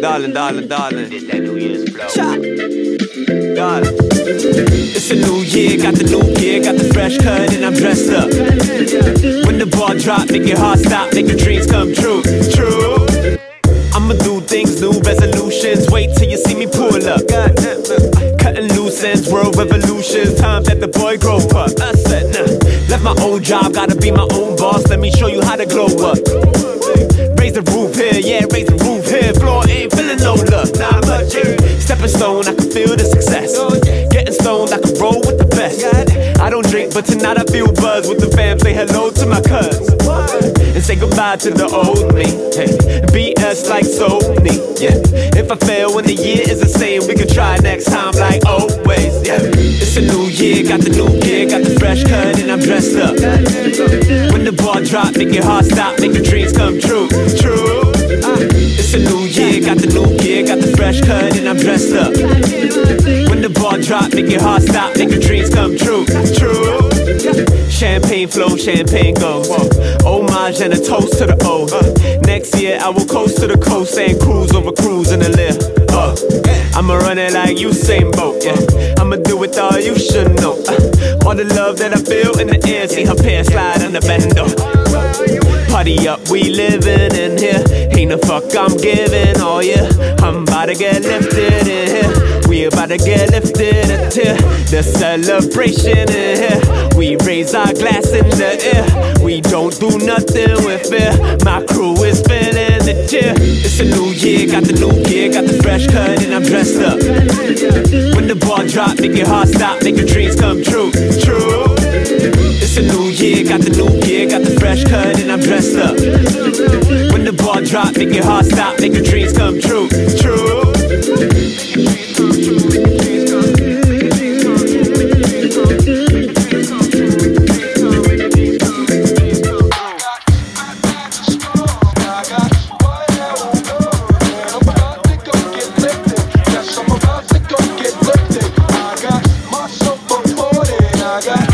Darling, darling, darling. It's that New Year's flow. Darling. It's a new year, got the new gear, got the fresh cut, and I'm dressed up. When the ball drop, make your heart stop, make your dreams come true. True. I'ma do things new, resolutions. Wait till you see me pull up. Cutting loose ends, world revolutions. Time that the boy grow up. I said, nah. Left my old job, gotta be my own boss. Let me show you how to grow up. But tonight I feel buzz with the fam. Say hello to my cuz. And say goodbye to the old me. Hey, BS like Sony. Yeah. If I fail when the year is the same, we can try next time like always. Yeah. It's a new year, got the new gear, got the fresh cut, and I'm dressed up. When the ball drop, make your heart stop, make your dreams come true. True. It's a new year, got the new gear, got the fresh cut, and I'm dressed up. When the ball drop, make your heart stop, make your dreams come. True. Champagne flow, champagne goes. Homage and a toast to the O. Next year I will coast to the coast and cruise over cruise in the lift. Uh, I'ma run it like Usain Bolt, yeah. I'ma do it all you should know. Uh, all the love that I feel in the air, see her pants slide on the bendo. Party up, we living in here. Ain't a fuck I'm giving, oh yeah. I'm about to get lifted in here. We about to get lifted until the celebration in here. We raise our glass nothing with fear. My crew is feeling the cheer. It's a new year, got the new gear, got the fresh cut, and I'm dressed up. When the ball drop, make your heart stop, make your dreams come true. True. It's a new year, got the new gear, got the fresh cut, and I'm dressed up. When the ball drop, make your heart stop, make your dreams come true. Yeah.